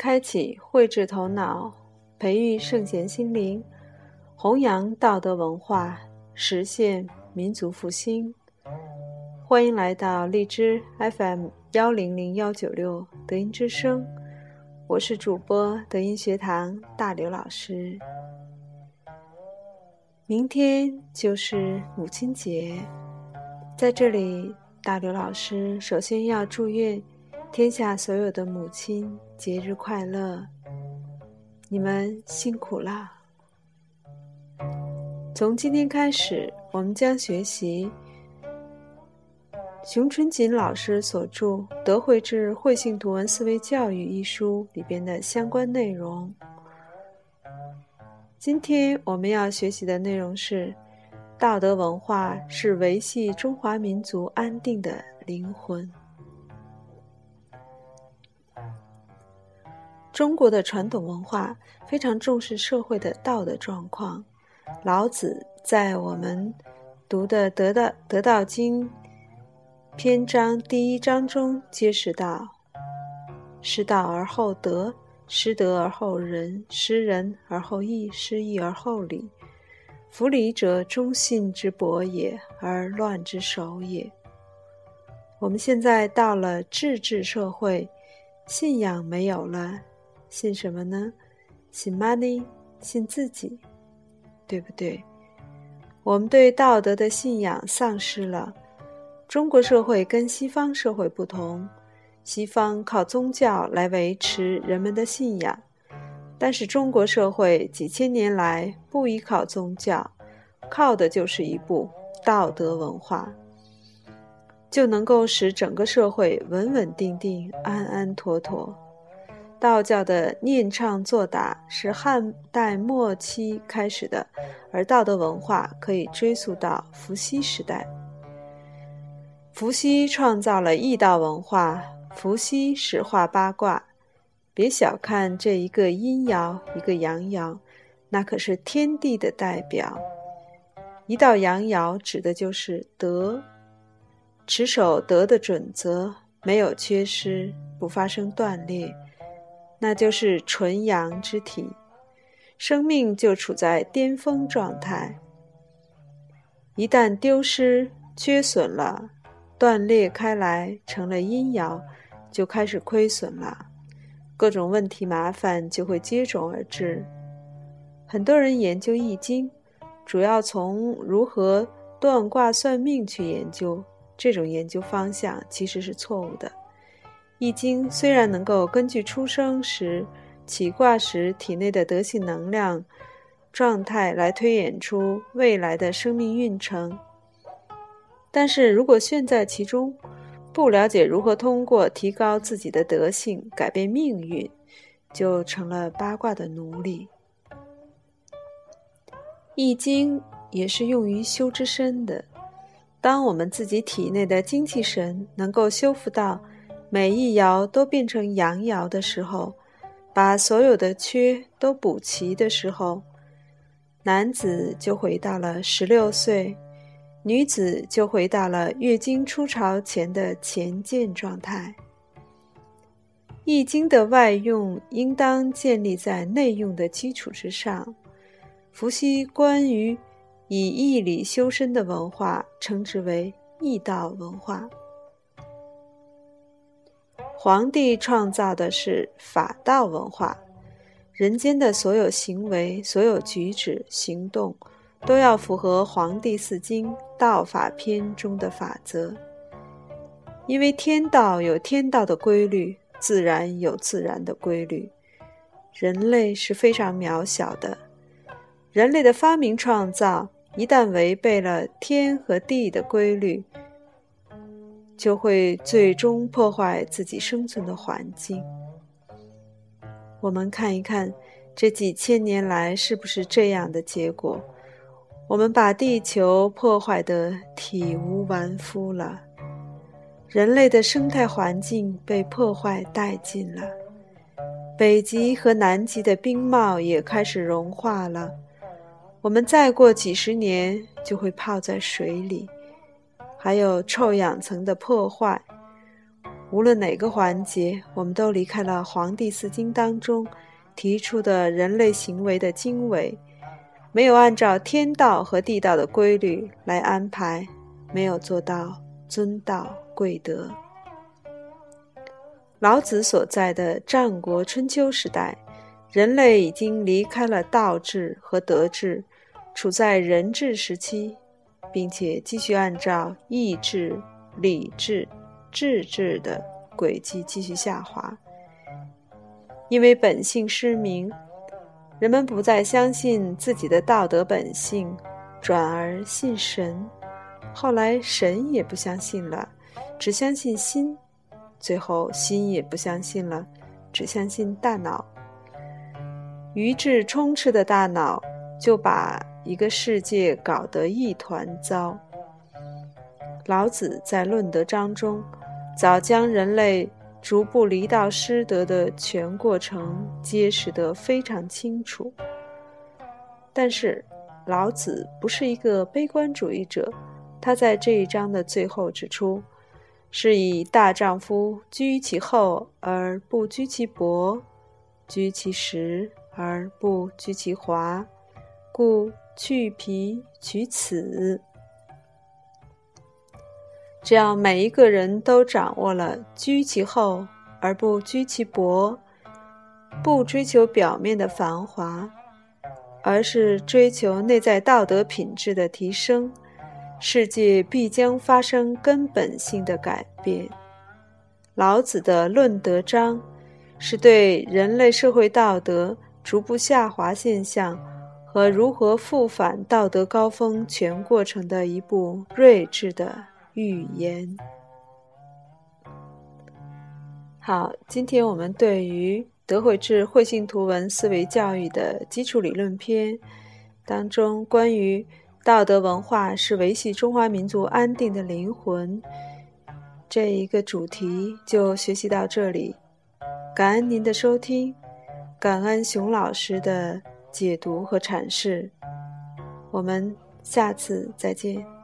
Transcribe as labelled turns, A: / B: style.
A: 开启慧智头脑，培育圣贤心灵，弘扬道德文化，实现民族复兴。欢迎来到荔枝 FM 幺零零幺九六德音之声，我是主播德音学堂大刘老师。明天就是母亲节，在这里，大刘老师首先要祝愿天下所有的母亲节日快乐，你们辛苦了。从今天开始，我们将学习熊春锦老师所著《德惠智慧性图文思维教育》一书里边的相关内容。今天我们要学习的内容是：道德文化是维系中华民族安定的灵魂。中国的传统文化非常重视社会的道德状况。老子在我们读的《得道得道经》篇章第一章中揭示道：“失道而后德。”失德而后仁，失仁而后义，失义而后礼。夫礼者，忠信之薄也，而乱之首也。我们现在到了智治社会，信仰没有了，信什么呢？信 money，信自己，对不对？我们对道德的信仰丧失了。中国社会跟西方社会不同。西方靠宗教来维持人们的信仰，但是中国社会几千年来不依靠宗教，靠的就是一部道德文化，就能够使整个社会稳稳定定、安安妥妥。道教的念唱作打是汉代末期开始的，而道德文化可以追溯到伏羲时代。伏羲创造了易道文化。伏羲始画八卦，别小看这一个阴爻，一个阳爻，那可是天地的代表。一道阳爻指的就是德，持守德的准则，没有缺失，不发生断裂，那就是纯阳之体，生命就处在巅峰状态。一旦丢失、缺损了，断裂开来，成了阴爻。就开始亏损了，各种问题麻烦就会接踵而至。很多人研究易经，主要从如何断卦算命去研究，这种研究方向其实是错误的。易经虽然能够根据出生时、起卦时体内的德性能量状态来推演出未来的生命运程，但是如果陷在其中，不了解如何通过提高自己的德性改变命运，就成了八卦的奴隶。易经也是用于修之身的。当我们自己体内的精气神能够修复到每一爻都变成阳爻的时候，把所有的缺都补齐的时候，男子就回到了十六岁。女子就回到了月经初潮前的前见状态。易经的外用应当建立在内用的基础之上。伏羲关于以义理修身的文化，称之为易道文化。皇帝创造的是法道文化，人间的所有行为、所有举止、行动。都要符合《黄帝四经·道法篇》中的法则，因为天道有天道的规律，自然有自然的规律。人类是非常渺小的，人类的发明创造一旦违背了天和地的规律，就会最终破坏自己生存的环境。我们看一看这几千年来是不是这样的结果？我们把地球破坏得体无完肤了，人类的生态环境被破坏殆尽了，北极和南极的冰帽也开始融化了，我们再过几十年就会泡在水里，还有臭氧层的破坏，无论哪个环节，我们都离开了《黄帝四经》当中提出的人类行为的经纬，没有按照天道和地道的规律来安排，没有做到尊道贵德。老子所在的战国春秋时代，人类已经离开了道治和德治，处在人治时期。并且继续按照意志、理智、智智的轨迹继续下滑，因为本性失明，人们不再相信自己的道德本性，转而信神。后来神也不相信了，只相信心；最后心也不相信了，只相信大脑。愚智充斥的大脑就把。一个世界搞得一团糟。老子在《论德章》中，早将人类逐步离道失德的全过程揭示得非常清楚。但是，老子不是一个悲观主义者，他在这一章的最后指出：“是以大丈夫居其厚而不居其薄，居其实而不居其华，故。”去皮取此，只要每一个人都掌握了居其厚而不居其薄，不追求表面的繁华，而是追求内在道德品质的提升，世界必将发生根本性的改变。老子的《论德章》是对人类社会道德逐步下滑现象。和如何复返道德高峰全过程的一部睿智的寓言。好，今天我们对于德惠智慧性图文思维教育的基础理论篇当中，关于道德文化是维系中华民族安定的灵魂这一个主题，就学习到这里。感恩您的收听，感恩熊老师的。解读和阐释，我们下次再见。